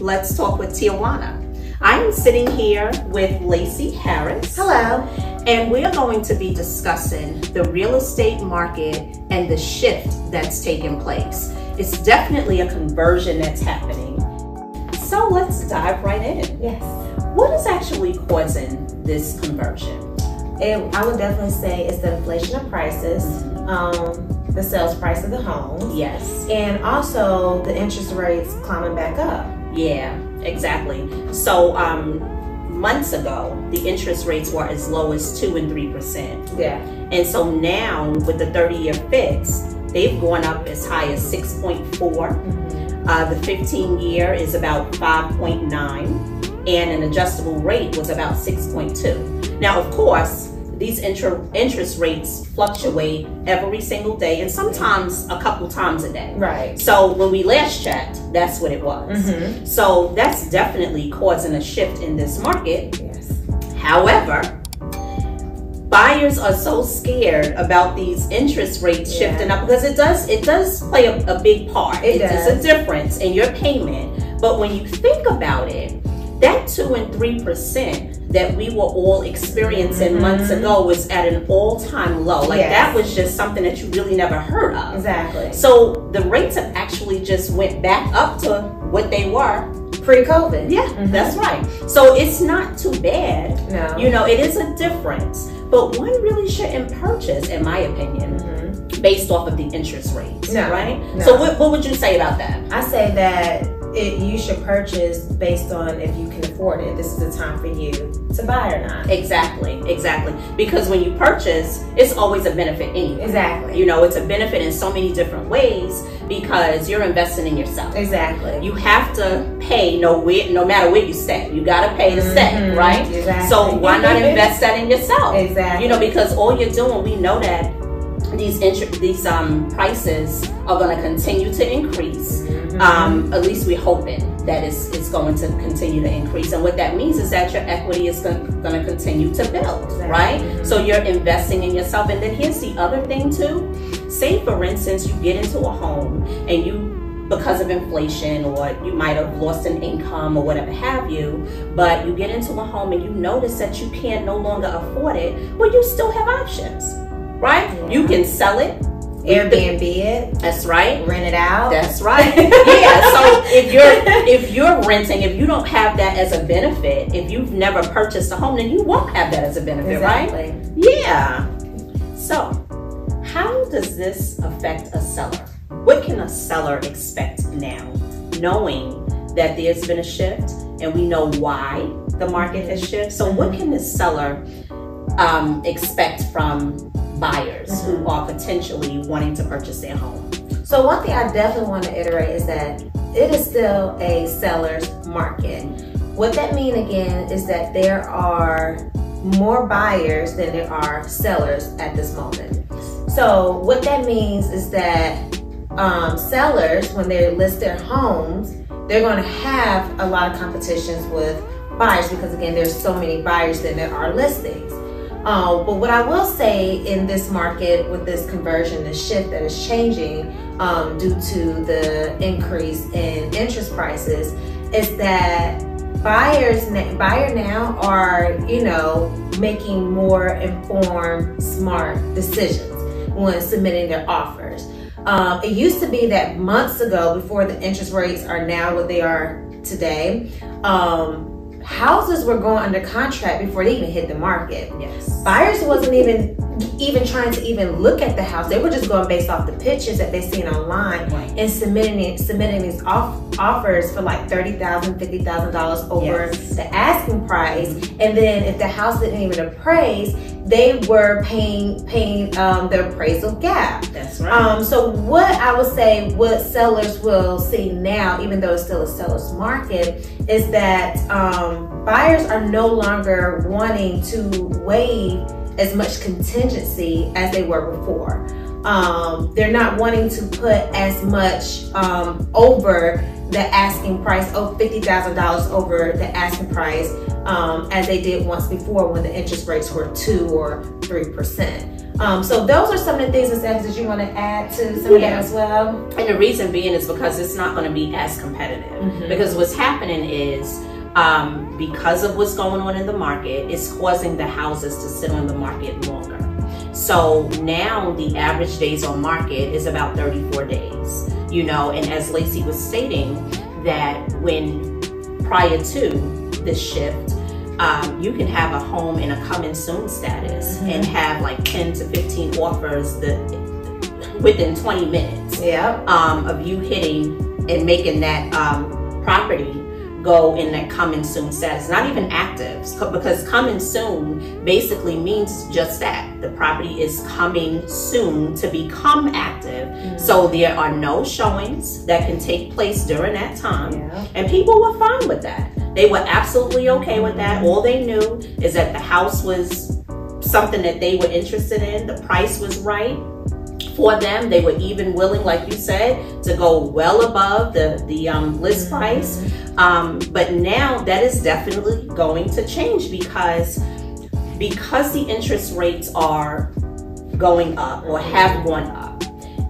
Let's Talk with Tijuana. I am sitting here with Lacey Harris. Hello. And we're going to be discussing the real estate market and the shift that's taken place. It's definitely a conversion that's happening. So let's dive right in. Yes. What is actually causing this conversion? It, I would definitely say it's the inflation of prices, um, the sales price of the home, Yes. and also the interest rates climbing back up. Yeah, exactly. So um, months ago, the interest rates were as low as two and three percent, Yeah. and so now with the thirty-year fix, they've gone up as high as six point four. Uh, the fifteen year is about five point nine, and an adjustable rate was about six point two. Now, of course. These inter- interest rates fluctuate every single day and sometimes a couple times a day. Right. So when we last checked, that's what it was. Mm-hmm. So that's definitely causing a shift in this market. Yes. However, buyers are so scared about these interest rates Yeah. shifting up because it does it does play a, a big part. It it's, does. it's a difference in your payment. But when you think about it, that two and three percent that we were all experiencing Mhm. months ago was at an all-time low. Like Yes. that was just something that you really never heard of. Exactly. So the rates have actually just went back up to what they were. Pre-COVID. Yeah, Mhm. that's right. So it's not too bad. No. You know, it is a difference. But one really shouldn't purchase, in my opinion, Mhm. based off of the interest rates. No, Right? no. So what, what would you say about that? I say that it, you should purchase based on if you can afford it. This is the time for you to buy or not. Exactly, exactly. Because when you purchase, it's always a benefit anyway. Exactly. You know, it's a benefit in so many different ways because you're investing in yourself. Exactly. You have to pay no where, no matter where you stay. You gotta pay to stay, Mhm. right? Exactly. So why not invest that in yourself? Exactly. You know, because all you're doing, we know that these these um prices are going to continue to increase. Mhm. Um, at least we're hoping that it's, it's going to continue to increase. And what that means is that your equity is going to continue to build, right? So you're investing in yourself. And then here's the other thing too. Say for instance, you get into a home and you because of inflation or you might have lost an income or whatever have you, but you get into a home and you notice that you can't no longer afford it, well you still have options. Right? Yeah. You can sell it. Airbnb it, That's right. rent it out. That's right. yeah. So if you're if you're renting, if you don't have that as a benefit, if you've never purchased a home, then you won't have that as a benefit, right? exactly. Yeah. So, how does this affect a seller? What can a seller expect now, knowing that there's been a shift and we know why the market has shifted? So, what can the seller um, expect from buyers who are potentially wanting to purchase their home? So one thing I definitely want to iterate is that it is still a seller's market. What that means again is that there are more buyers than there are sellers at this moment. So what that means is that um, sellers, when they list their homes, they're going to have a lot of competitions with buyers because again, there's so many buyers than there are listings. Uh, but what I will say in this market with this conversion, the shift that is changing um, due to the increase in interest prices, is that buyers buyer now are you know making more informed, smart decisions when submitting their offers. Um, it used to be that months ago, before the interest rates are now what they are today, um, houses were going under contract before they even hit the market. Yes. Buyers wasn't even even trying to even look at the house. They were just going based off the pictures that they seen online Right. and submitting it, submitting these off, offers for like thirty thousand, fifty thousand dollars over Yes. the asking price. And then if the house didn't even appraise, they were paying paying um, the appraisal gap. That's right. Um, so what I would say, what sellers will see now, even though it's still a seller's market, is that um, buyers are no longer wanting to waive as much contingency as they were before. Um, they're not wanting to put as much um, over the asking price, oh, $50,000 over the asking price um, as they did once before when the interest rates were 2 or 3%. Um, so those are some of the things and steps that you want to add to some Yeah. of that as well. And the reason being is because it's not going to be as competitive. Mhm. Because what's happening is, um, because of what's going on in the market, it's causing the houses to sit on the market longer. So now the average days on market is about 34 days. You know, and as Lacey was stating, that when prior to this shift, um, you can have a home in a coming soon status Mhm. and have like 10 to 15 offers the, within 20 minutes um, of you hitting and making that um, property go in that coming soon status. Not even active, because coming soon basically means just that. The property is coming soon to become active. Mm-hmm. So there are no showings that can take place during that time. Yeah. And people were fine with that. They were absolutely okay with that. All they knew is that the house was something that they were interested in, the price was right for them. They were even willing, like you said, to go well above the, the um, list price. Um, but now that is definitely going to change because because the interest rates are going up or have gone up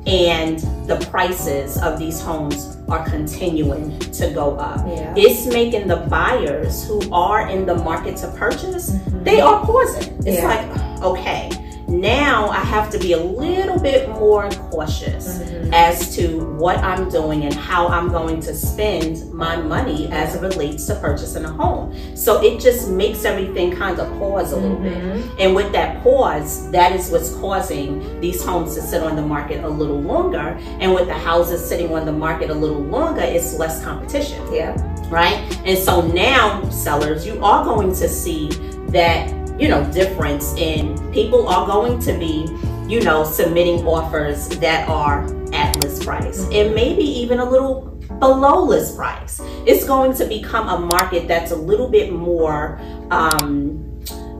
and the prices of these homes are continuing to go up. Yeah. It's making the buyers who are in the market to purchase, they are pausing. It's Yeah. like, okay, now I have to be a little bit more cautious Mhm. as to what I'm doing and how I'm going to spend my money as it relates to purchasing a home. So it just makes everything kind of pause a little bit. Mhm. And with that pause, that is what's causing these homes to sit on the market a little longer. And with the houses sitting on the market a little longer, it's less competition Yeah. right? And so now, sellers, you are going to see that, you know, difference in people are going to be, you know, submitting offers that are at list price and maybe even a little below list price. It's going to become a market that's a little bit more, um,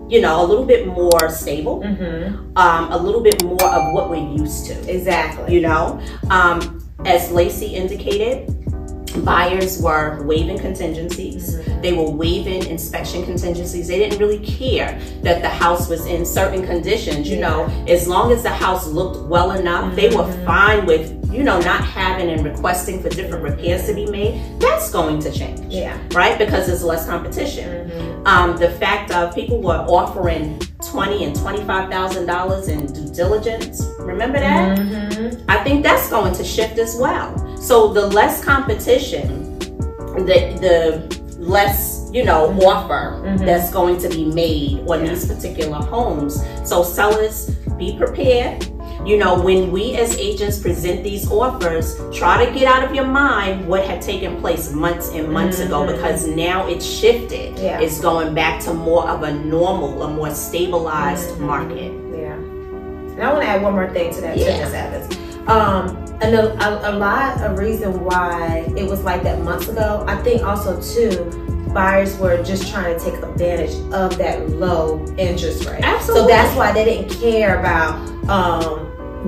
you know, a little bit more stable, Mhm. um, a little bit more of what we're used to Exactly. you know um, as lacey indicated buyers were waiving contingencies they were waiving inspection contingencies they didn't really care that the house was in certain conditions you know as long as the house looked well enough they were fine with you know not having and requesting for different repairs to be made that's going to change Yeah. right because there's less competition um, the fact of people were offering twenty and twenty-five thousand dollars in due diligence. Remember that? Mhm. I think that's going to shift as well. So the less competition, the the less you know offer Mhm. that's going to be made on these particular homes. So sellers, be prepared. You know, when we as agents present these offers, try to get out of your mind what had taken place months and months ago Mhm. because now it's shifted. Yeah. It's going back to more of a normal, a more stabilized Mhm. market. Yeah. And I want to add one more thing to that, Yeah. too, Ms. Evans. Um, and a, a, a lot of reason why it was like that months ago, I think also too, buyers were just trying to take advantage of that low interest rate. Absolutely. So that's why they didn't care about um,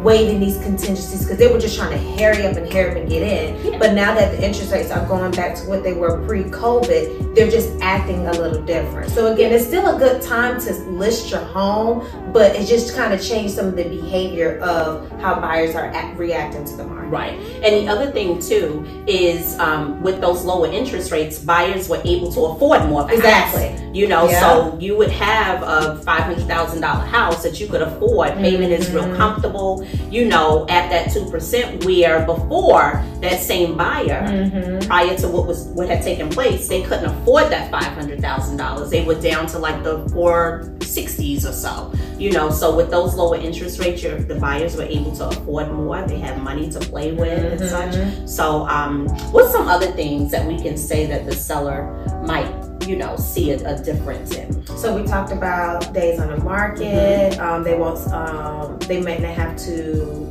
waiving these contingencies because they were just trying to hurry up and hurry up and get in. Yeah. But now that the interest rates are going back to what they were pre-COVID, they're just acting a little different. So again, it's still a good time to list your home, but it just kind of changed some of the behavior of how buyers are act- reacting to the market. Right. And the other thing too is um, with those lower interest rates, buyers were able to afford more. Exactly. You know, Yeah. so you would have a five hundred thousand dollar house that you could afford. Payment is real Mhm. comfortable. You know, at that two percent, where before that same buyer. Mm-hmm. Prior to what was what had taken place, they couldn't afford that five hundred thousand dollars. They were down to like the four sixties or so. You know, so with those lower interest rates, your, the buyers were able to afford more. They had money to play with and Mhm. such. So, um, what's some other things that we can say that the seller might, you know, see a, a difference in? So we talked about days on the market. Um, they won't. Um, they may not have to.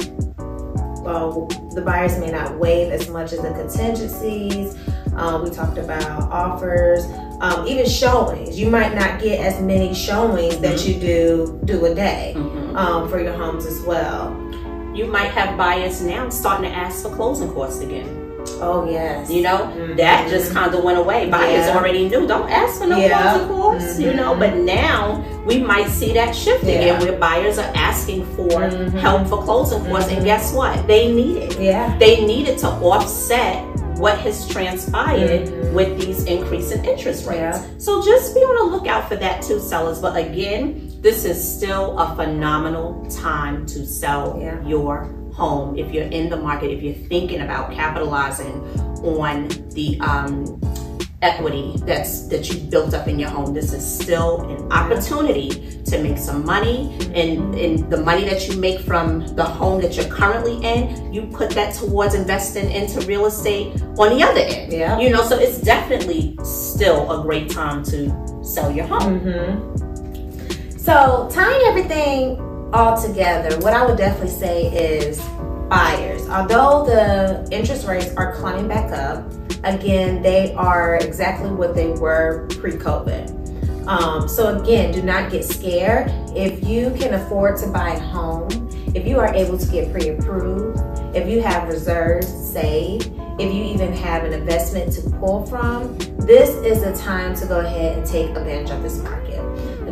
Well, the buyers may not waive as much as the contingencies. Um, we talked about offers, um, even showings. You might not get as many showings that you do do a day Mhm. um, for your homes as well. You might have buyers now starting to ask for closing costs again. Oh yes. You know, mm-hmm. that just kind of went away. Buyers yeah. already knew. Don't ask for no yeah. closing costs. Mm-hmm. You know, mm-hmm. but now we might see that shifting yeah. where buyers are asking for mm-hmm. help for closing costs. And mm-hmm. guess what? They need it. Yeah. They need it to offset what has transpired mm-hmm. with these increasing interest rates. Yeah. So just be on the lookout for that too, sellers. But again, this is still a phenomenal time to sell yeah. your home if you're in the market, if you're thinking about capitalizing on the um, equity that's that you built up in your home. This is still an opportunity to make some money and, and the money that you make from the home that you're currently in, you put that towards investing into real estate on the other end. Yeah. You know, so it's definitely still a great time to sell your home. Mm-hmm. So tying everything all together, what I would definitely say is buyers. Although the interest rates are climbing back up, again, they are exactly what they were pre-COVID. Um, so again, do not get scared. If you can afford to buy a home, if you are able to get pre-approved, if you have reserves saved, if you even have an investment to pull from, this is the time to go ahead and take advantage of this market.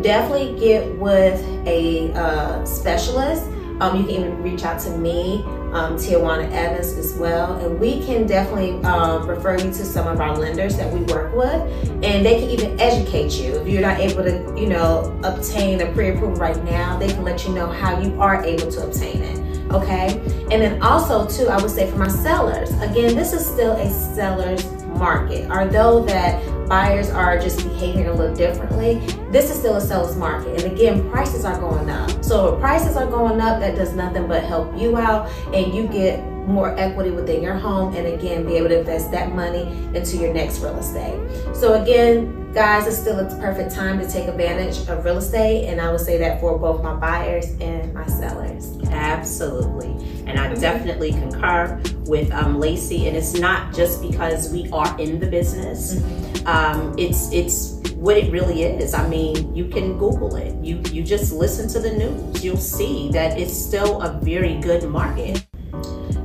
Definitely get with a uh, specialist. Um, you can even reach out to me um, Tijuana Evans as well. And we can definitely um, refer you to some of our lenders that we work with, and they can even educate you. If you're not able to, you know, obtain a pre-approval right now, they can let you know how you are able to obtain it. Okay, and then also too, I would say for my sellers, again, this is still a seller's market. Although that buyers are just behaving a little differently, this is still a seller's market. And again, prices are going up. So if prices are going up, that does nothing but help you out and you get more equity within your home and again be able to invest that money into your next real estate. So again, guys, it's still a perfect time to take advantage of real estate and I would say that for both my buyers and my sellers. Absolutely. And I mm-hmm. definitely concur with um, Lacey and it's not just because we are in the business. Mm-hmm. Um, it's it's what it really is. I mean, you can Google it. You you just listen to the news. You'll see that it's still a very good market.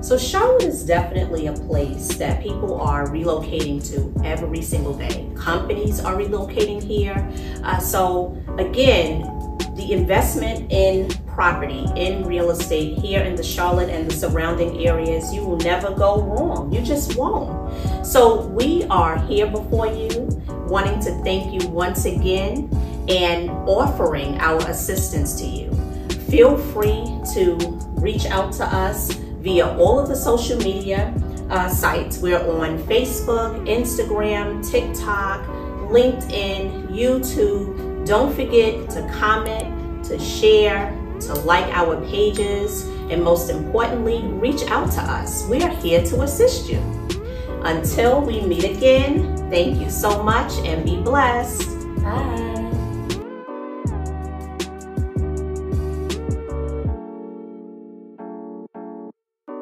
So Charlotte is definitely a place that people are relocating to every single day. Companies are relocating here. Uh, so again, the investment in property, in real estate here in the Charlotte and the surrounding areas, you will never go wrong. You just won't. So we are here before you, wanting to thank you once again and offering our assistance to you. Feel free to reach out to us via all of the social media uh, sites. We're on Facebook, Instagram, TikTok, LinkedIn, YouTube. Don't forget to comment, to share, to like our pages, and most importantly, reach out to us. We are here to assist you. Until we meet again, thank you so much and be blessed. Bye.